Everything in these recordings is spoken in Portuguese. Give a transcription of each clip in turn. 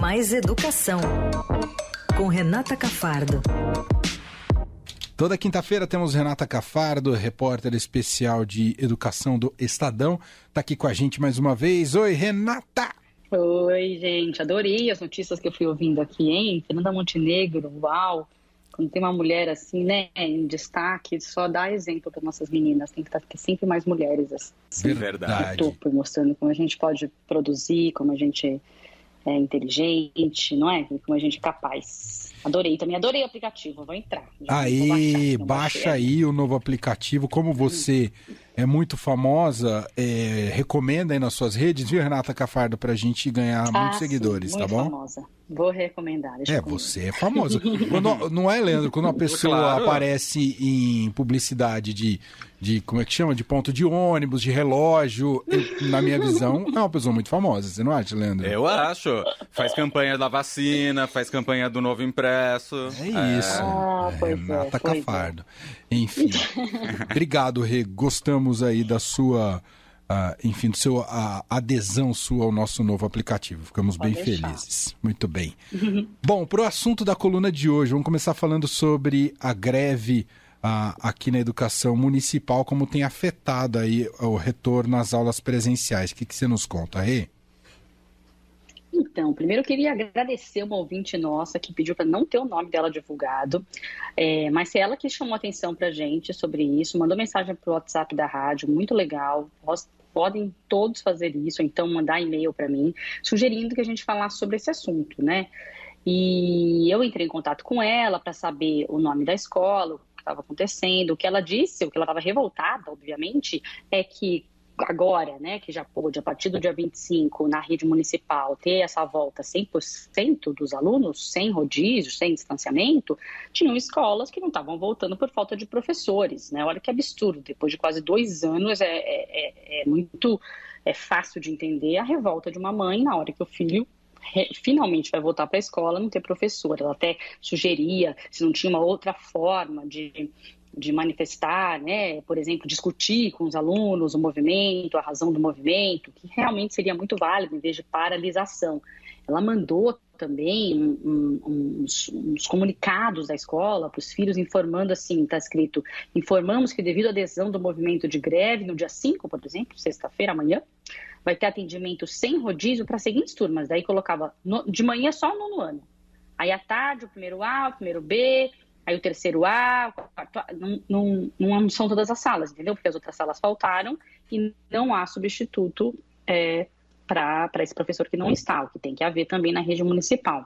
Mais Educação, com Renata Cafardo. Toda quinta-feira temos Renata Cafardo, repórter especial de educação do Estadão. Está aqui com a gente mais uma vez. Oi, Renata! Oi, gente. Adorei as notícias que eu fui ouvindo aqui, hein? Fernanda Montenegro, uau! Quando tem uma mulher assim, né, em destaque, só dá exemplo para nossas meninas. Tem que estar sempre mais mulheres assim. Verdade. Topo, mostrando como a gente pode produzir, como a gente é inteligente, não é? Como a gente é capaz. Adorei também, adorei o aplicativo, vou entrar. aí, baixa aí o novo aplicativo. Como você é muito famosa, é, recomenda aí nas suas redes, viu, Renata Cafardo, pra gente ganhar ah, muitos sim, seguidores, muito tá bom? famosa. Vou recomendar. É, você é famosa. quando, não é, Leandro? Quando uma pessoa claro. aparece em publicidade de, de, como é que chama? De ponto de ônibus, de relógio, eu, na minha visão, é uma pessoa muito famosa. Você não acha, Leandro? Eu acho. Faz campanha da vacina, faz campanha do novo impresso. É isso. Ah, é, Renata é, Cafardo. É. Enfim. Obrigado, Rê. Gostamos aí da sua uh, enfim, do seu a adesão sua ao nosso novo aplicativo. Ficamos Pode bem deixar. felizes. Muito bem. Bom, para o assunto da coluna de hoje, vamos começar falando sobre a greve uh, aqui na educação municipal, como tem afetado aí o retorno às aulas presenciais. O que, que você nos conta, Rê? Então, primeiro eu queria agradecer uma ouvinte nossa que pediu para não ter o nome dela divulgado, é, mas é ela que chamou atenção para gente sobre isso, mandou mensagem para o WhatsApp da rádio, muito legal podem todos fazer isso, então mandar e-mail para mim, sugerindo que a gente falasse sobre esse assunto, né? E eu entrei em contato com ela para saber o nome da escola, o que estava acontecendo. O que ela disse, o que ela estava revoltada, obviamente, é que agora, né, que já pôde, a partir do dia 25, na rede municipal, ter essa volta 100% dos alunos, sem rodízio, sem distanciamento, tinham escolas que não estavam voltando por falta de professores, né? Olha que absurdo, depois de quase dois anos é, é, é, é muito é fácil de entender a revolta de uma mãe na hora que o filho finalmente vai voltar para a escola, não ter professor. Ela até sugeria se não tinha uma outra forma de de manifestar, né, por exemplo, discutir com os alunos o movimento, a razão do movimento, que realmente seria muito válido em vez de paralisação. Ela mandou também um, um, uns, uns, comunicados da escola para os filhos informando assim, está escrito, informamos que devido à adesão do movimento de greve no dia 5, por exemplo, sexta-feira, amanhã, vai ter atendimento sem rodízio para as seguintes turmas, daí colocava no, de manhã só o nono ano, aí à tarde o primeiro A, o primeiro B, aí o terceiro A, o quarto A, não, não, não são todas as salas, entendeu? Porque as outras salas faltaram e não há substituto é, para esse professor que não está, o que tem que haver também na rede municipal.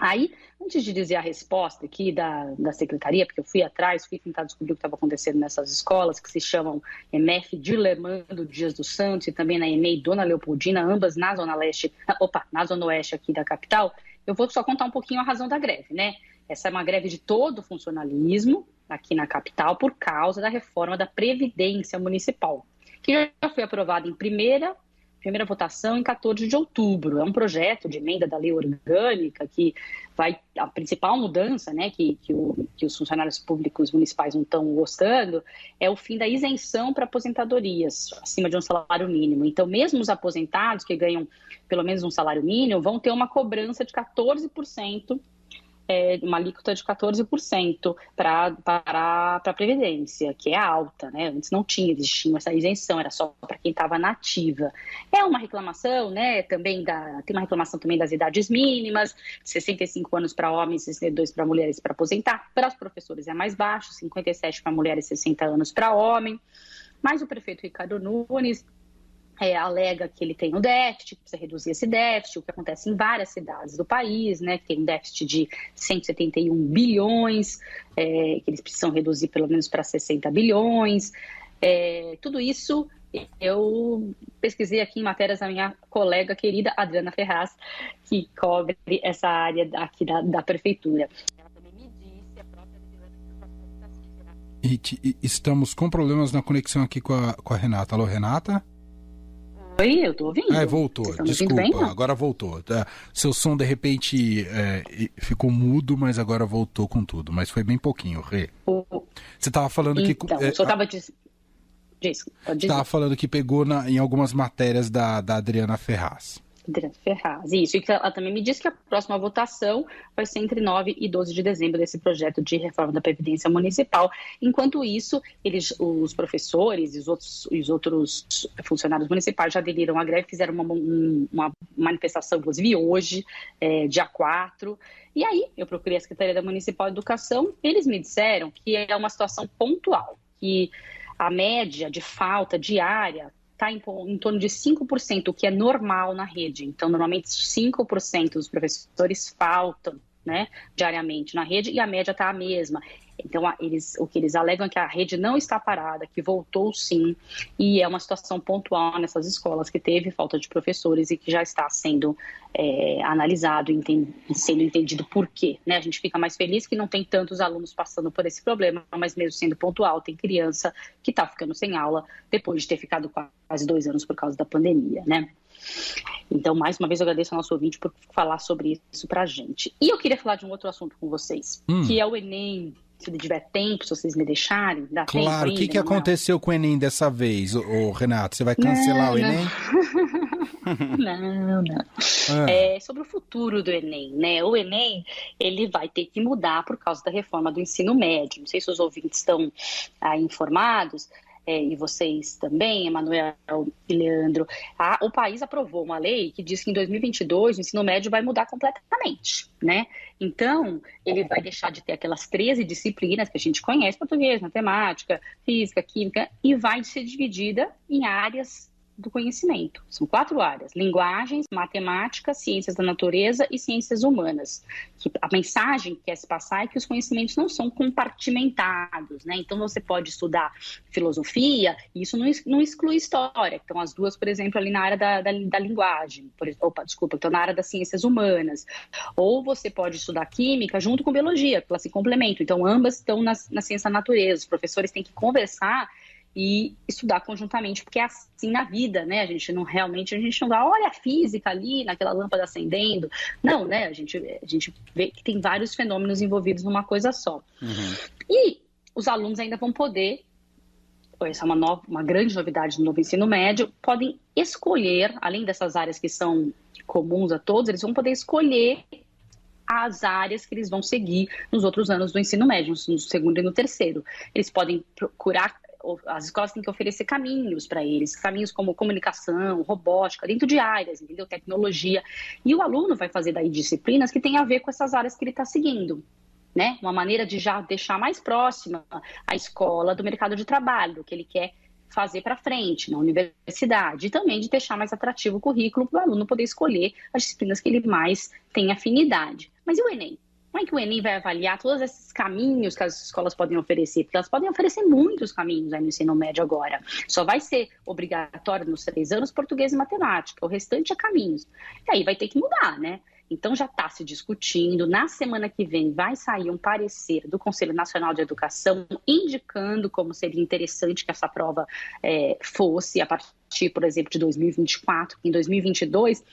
Aí, antes de dizer a resposta aqui da, da secretaria, porque eu fui atrás, fui tentar descobrir o que estava acontecendo nessas escolas, que se chamam MF de Lermando Dias dos Santos e também na EMEI Dona Leopoldina, ambas na Zona Leste, opa, na Zona Oeste aqui da capital, eu vou só contar um pouquinho a razão da greve, né? Essa é uma greve de todo o funcionalismo aqui na capital por causa da reforma da Previdência Municipal, que já foi aprovada em primeira primeira votação em 14 de outubro. É um projeto de emenda da lei orgânica que vai. A principal mudança né, que, que, o, que os funcionários públicos municipais não estão gostando é o fim da isenção para aposentadorias acima de um salário mínimo. Então, mesmo os aposentados que ganham pelo menos um salário mínimo vão ter uma cobrança de 14% é, uma alíquota de 14% para a Previdência, que é alta, né? Antes não tinha, existia essa isenção, era só para quem estava nativa. É uma reclamação, né? Também da, tem uma reclamação também das idades mínimas, 65 anos para homens, 62 para mulheres para aposentar. Para os professores é mais baixo, 57 para mulheres, 60 anos para homem. Mas o prefeito Ricardo Nunes é, alega que ele tem um déficit, que precisa reduzir esse déficit, o que acontece em várias cidades do país, né, que tem um déficit de 171 bilhões, é, que eles precisam reduzir pelo menos para 60 bilhões. É, tudo isso eu pesquisei aqui em matérias da minha colega querida Adriana Ferraz, que cobre essa área aqui da, da prefeitura. E, estamos com problemas na conexão aqui com a, com a Renata. Alô, Renata? Oi, eu tô ouvindo. É, voltou. Desculpa, bem, agora voltou. Tá? Seu som, de repente, é, ficou mudo, mas agora voltou com tudo. Mas foi bem pouquinho, Rê. Você estava falando então, que... Então, é, só estava... Diz... Estava falando que pegou na, em algumas matérias da, da Adriana Ferraz. Adriano Ferraz, isso. E ela também me disse que a próxima votação vai ser entre 9 e 12 de dezembro desse projeto de reforma da Previdência Municipal. Enquanto isso, eles, os professores e os outros, os outros funcionários municipais já aderiram à greve, fizeram uma, uma manifestação, inclusive hoje, é, dia 4. E aí, eu procurei a Secretaria da Municipal de Educação, eles me disseram que é uma situação pontual, que a média de falta diária está em, em, torno de 5%, o que é normal na rede. Então, normalmente 5% dos professores faltam né, diariamente na rede e a média está a mesma. Então, eles, o que eles alegam é que a rede não está parada, que voltou sim, e é uma situação pontual nessas escolas que teve falta de professores e que já está sendo é, analisado e sendo entendido por quê. Né? A gente fica mais feliz que não tem tantos alunos passando por esse problema, mas mesmo sendo pontual, tem criança que está ficando sem aula depois de ter ficado quase dois anos por causa da pandemia. Né? Então, mais uma vez, eu agradeço ao nosso ouvinte por falar sobre isso para a gente. E eu queria falar de um outro assunto com vocês, hum. que é o Enem se tiver tempo, se vocês me deixarem. Dá claro, o que, que aconteceu com o Enem dessa vez, ô, Renato? Você vai cancelar não, o Enem? não, não. Ah. É, sobre o futuro do Enem, né? O Enem, ele vai ter que mudar por causa da reforma do ensino médio. Não sei se os ouvintes estão aí informados, é, e vocês também, Emanuel e Leandro, a, o país aprovou uma lei que diz que em 2022 o ensino médio vai mudar completamente, né? Então, ele vai deixar de ter aquelas 13 disciplinas que a gente conhece, português, matemática, física, química, e vai ser dividida em áreas do conhecimento. São quatro áreas: linguagens, matemática, ciências da natureza e ciências humanas. Que a mensagem que quer se passar é que os conhecimentos não são compartimentados, né? Então você pode estudar filosofia e isso não, não exclui história. Então as duas, por exemplo, ali na área da, da, da linguagem, por, opa, desculpa, então na área das ciências humanas. Ou você pode estudar química junto com biologia, elas se complementam. Então ambas estão na, na ciência da natureza. Os professores têm que conversar e estudar conjuntamente, porque é assim na vida, né? A gente não realmente, a gente não vai, olha a física ali, naquela lâmpada acendendo. Não, né? A gente, a gente vê que tem vários fenômenos envolvidos numa coisa só. Uhum. E os alunos ainda vão poder, essa é uma, nova, uma grande novidade no novo ensino médio, podem escolher, além dessas áreas que são comuns a todos, eles vão poder escolher as áreas que eles vão seguir nos outros anos do ensino médio, no segundo e no terceiro. Eles podem procurar as escolas têm que oferecer caminhos para eles, caminhos como comunicação, robótica, dentro de áreas, entendeu? Tecnologia. E o aluno vai fazer daí disciplinas que têm a ver com essas áreas que ele está seguindo. Né? Uma maneira de já deixar mais próxima a escola do mercado de trabalho, que ele quer fazer para frente na universidade, e também de deixar mais atrativo o currículo para o aluno poder escolher as disciplinas que ele mais tem afinidade. Mas e o Enem? Como é que o Enem vai avaliar todos esses caminhos que as escolas podem oferecer? Porque elas podem oferecer muitos caminhos aí no ensino médio agora. Só vai ser obrigatório nos três anos português e matemática. O restante é caminhos. E aí vai ter que mudar, né? Então já está se discutindo. Na semana que vem vai sair um parecer do Conselho Nacional de Educação indicando como seria interessante que essa prova é, fosse a partir, por exemplo, de 2024. Em 2022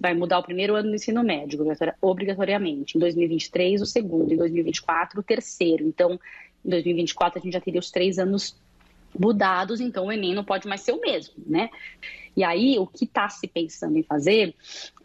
vai mudar o primeiro ano do ensino médio, obrigatoriamente. Em 2023 o segundo, em 2024 o terceiro. Então, em 2024 a gente já teria os três anos mudados, então o Enem não pode mais ser o mesmo, né? E aí, o que está se pensando em fazer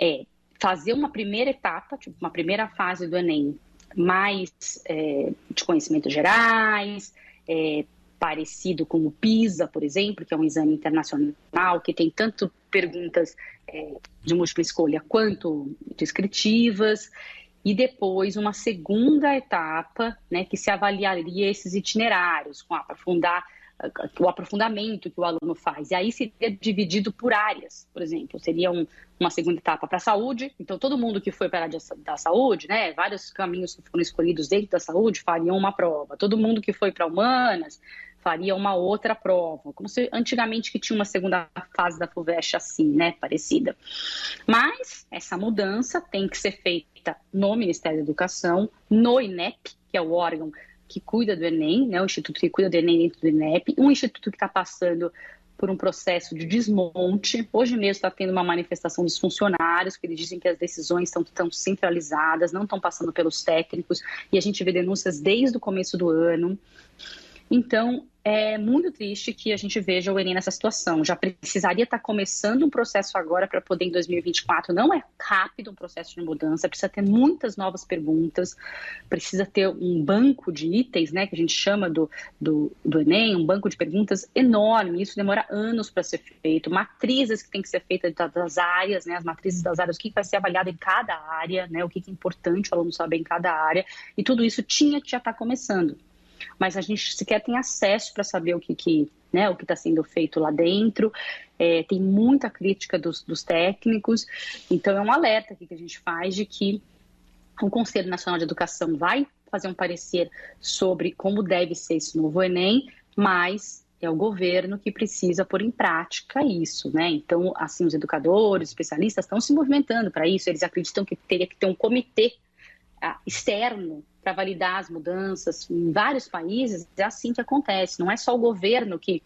é fazer uma primeira etapa, tipo, uma primeira fase do Enem mais é, de conhecimentos gerais, é, parecido com o PISA, por exemplo, que é um exame internacional que tem tanto perguntas é, de múltipla escolha quanto descritivas, e depois uma segunda etapa, né, que se avaliaria esses itinerários, com aprofundar o aprofundamento que o aluno faz. E aí seria dividido por áreas, por exemplo, seria um, uma segunda etapa para a saúde. Então, todo mundo que foi para a área da saúde, né, vários caminhos que foram escolhidos dentro da saúde fariam uma prova. Todo mundo que foi para humanas faria uma outra prova, como se antigamente que tinha uma segunda fase da FUVEST assim, né, parecida. Mas essa mudança tem que ser feita no Ministério da Educação, no INEP, que é o órgão que cuida do Enem, né, o instituto que cuida do Enem dentro do INEP, um instituto que está passando por um processo de desmonte. Hoje mesmo está tendo uma manifestação dos funcionários, que eles dizem que as decisões estão tão centralizadas, não estão passando pelos técnicos, e a gente vê denúncias desde o começo do ano. Então, é muito triste que a gente veja o Enem nessa situação. Já precisaria estar começando um processo agora para poder em 2024. Não é rápido um processo de mudança, precisa ter muitas novas perguntas, precisa ter um banco de itens, né, que a gente chama do, do, do Enem, um banco de perguntas enorme. Isso demora anos para ser feito. Matrizes que tem que ser feitas das áreas, né, as matrizes das áreas, o que vai ser avaliado em cada área, né, o que é importante o aluno saber em cada área. E tudo isso tinha que já estar começando mas a gente sequer tem acesso para saber o que, que né, o que está sendo feito lá dentro. É, tem muita crítica dos, dos, técnicos, então é um alerta que a gente faz de que o Conselho Nacional de Educação vai fazer um parecer sobre como deve ser esse novo Enem, mas é o governo que precisa pôr em prática isso, né? Então, assim, os educadores, especialistas estão se movimentando para isso, eles acreditam que teria que ter um comitê externo para validar as mudanças. Em vários países é assim que acontece, não é só o governo que,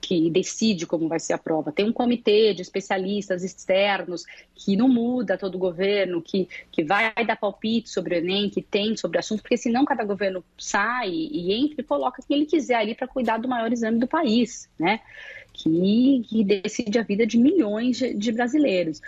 que decide como vai ser a prova. Tem um comitê de especialistas externos que não muda todo o governo, que, que vai dar palpite sobre o Enem, que tem sobre o assunto, porque senão cada governo sai e entra e coloca quem ele quiser ali para cuidar do maior exame do país, né? Que, decide a vida de milhões de, de brasileiros.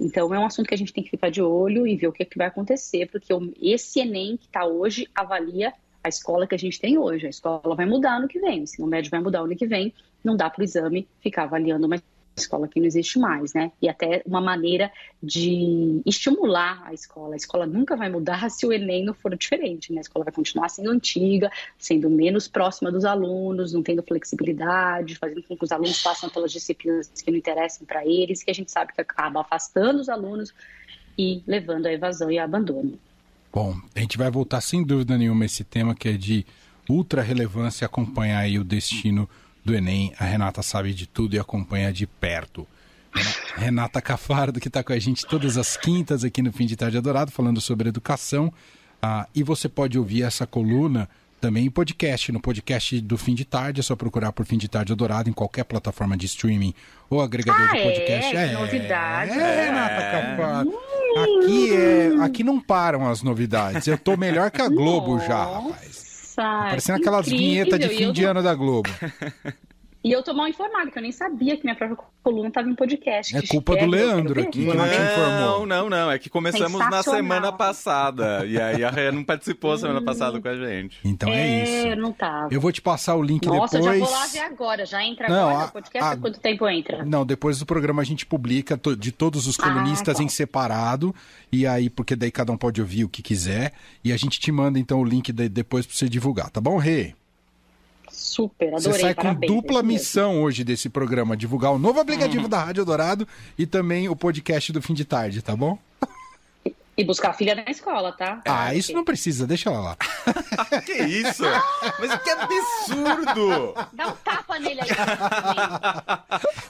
Então, é um assunto que a gente tem que ficar de olho e ver o que, é que vai acontecer, porque esse Enem que está hoje avalia a escola que a gente tem hoje. A escola vai mudar no que vem, o ensino médio vai mudar no que vem, não dá para o exame ficar avaliando uma escola que não existe mais, né? E até uma maneira de estimular a escola. A escola nunca vai mudar se o Enem não for diferente, né? A escola vai continuar sendo antiga, sendo menos próxima dos alunos, não tendo flexibilidade, fazendo com que os alunos passem pelas disciplinas que não interessam para eles, que a gente sabe que acaba afastando os alunos e levando à evasão e ao abandono. Bom, a gente vai voltar sem dúvida nenhuma a esse tema que é de ultra relevância acompanhar aí o destino do Enem. A Renata sabe de tudo e acompanha de perto. Renata Cafardo, que está com a gente todas as quintas aqui no Fim de Tarde Adorado, falando sobre educação. Ah, e você pode ouvir essa coluna também em podcast, no podcast do Fim de Tarde, é só procurar por Fim de Tarde Adorado em qualquer plataforma de streaming ou agregador ah, de podcast. É, é novidade. É, Renata Cafardo. Aqui, é, aqui não param as novidades. Eu tô melhor que a Globo já, rapaz. Parecendo aquelas vinhetas de fim de ano da Globo. E eu tô mal informada, que eu nem sabia que minha própria coluna estava em podcast. É culpa do Leandro aqui que não te informou. Não, não, não. É que começamos na semana passada. E aí a Rê não participou semana passada com a gente. Então é, é isso. Eu não tava. Eu vou te passar o link Nossa, depois. Nossa, já vou lá ver agora. Já entra não, agora a, o podcast? A... Quanto tempo entra? Não, depois do programa a gente publica de todos os colunistas ah, tá. em separado. E aí, porque daí cada um pode ouvir o que quiser. E a gente te manda então o link de, depois para você divulgar, tá bom, Rê? Super, adorei. Você sai com parabéns, dupla missão hoje desse programa: divulgar o novo aplicativo uhum. da Rádio Dourado e também o podcast do fim de tarde, tá bom? E buscar a filha na escola, tá? Ah, isso não precisa, deixa ela lá. que isso? Mas que absurdo! Dá um tapa nele aí.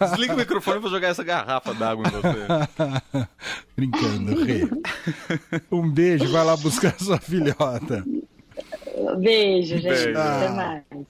Desliga o microfone e vou jogar essa garrafa d'água em você. Brincando, Rei. Um beijo, vai lá buscar sua filhota. Beijo, gente. Beijo. Até mais.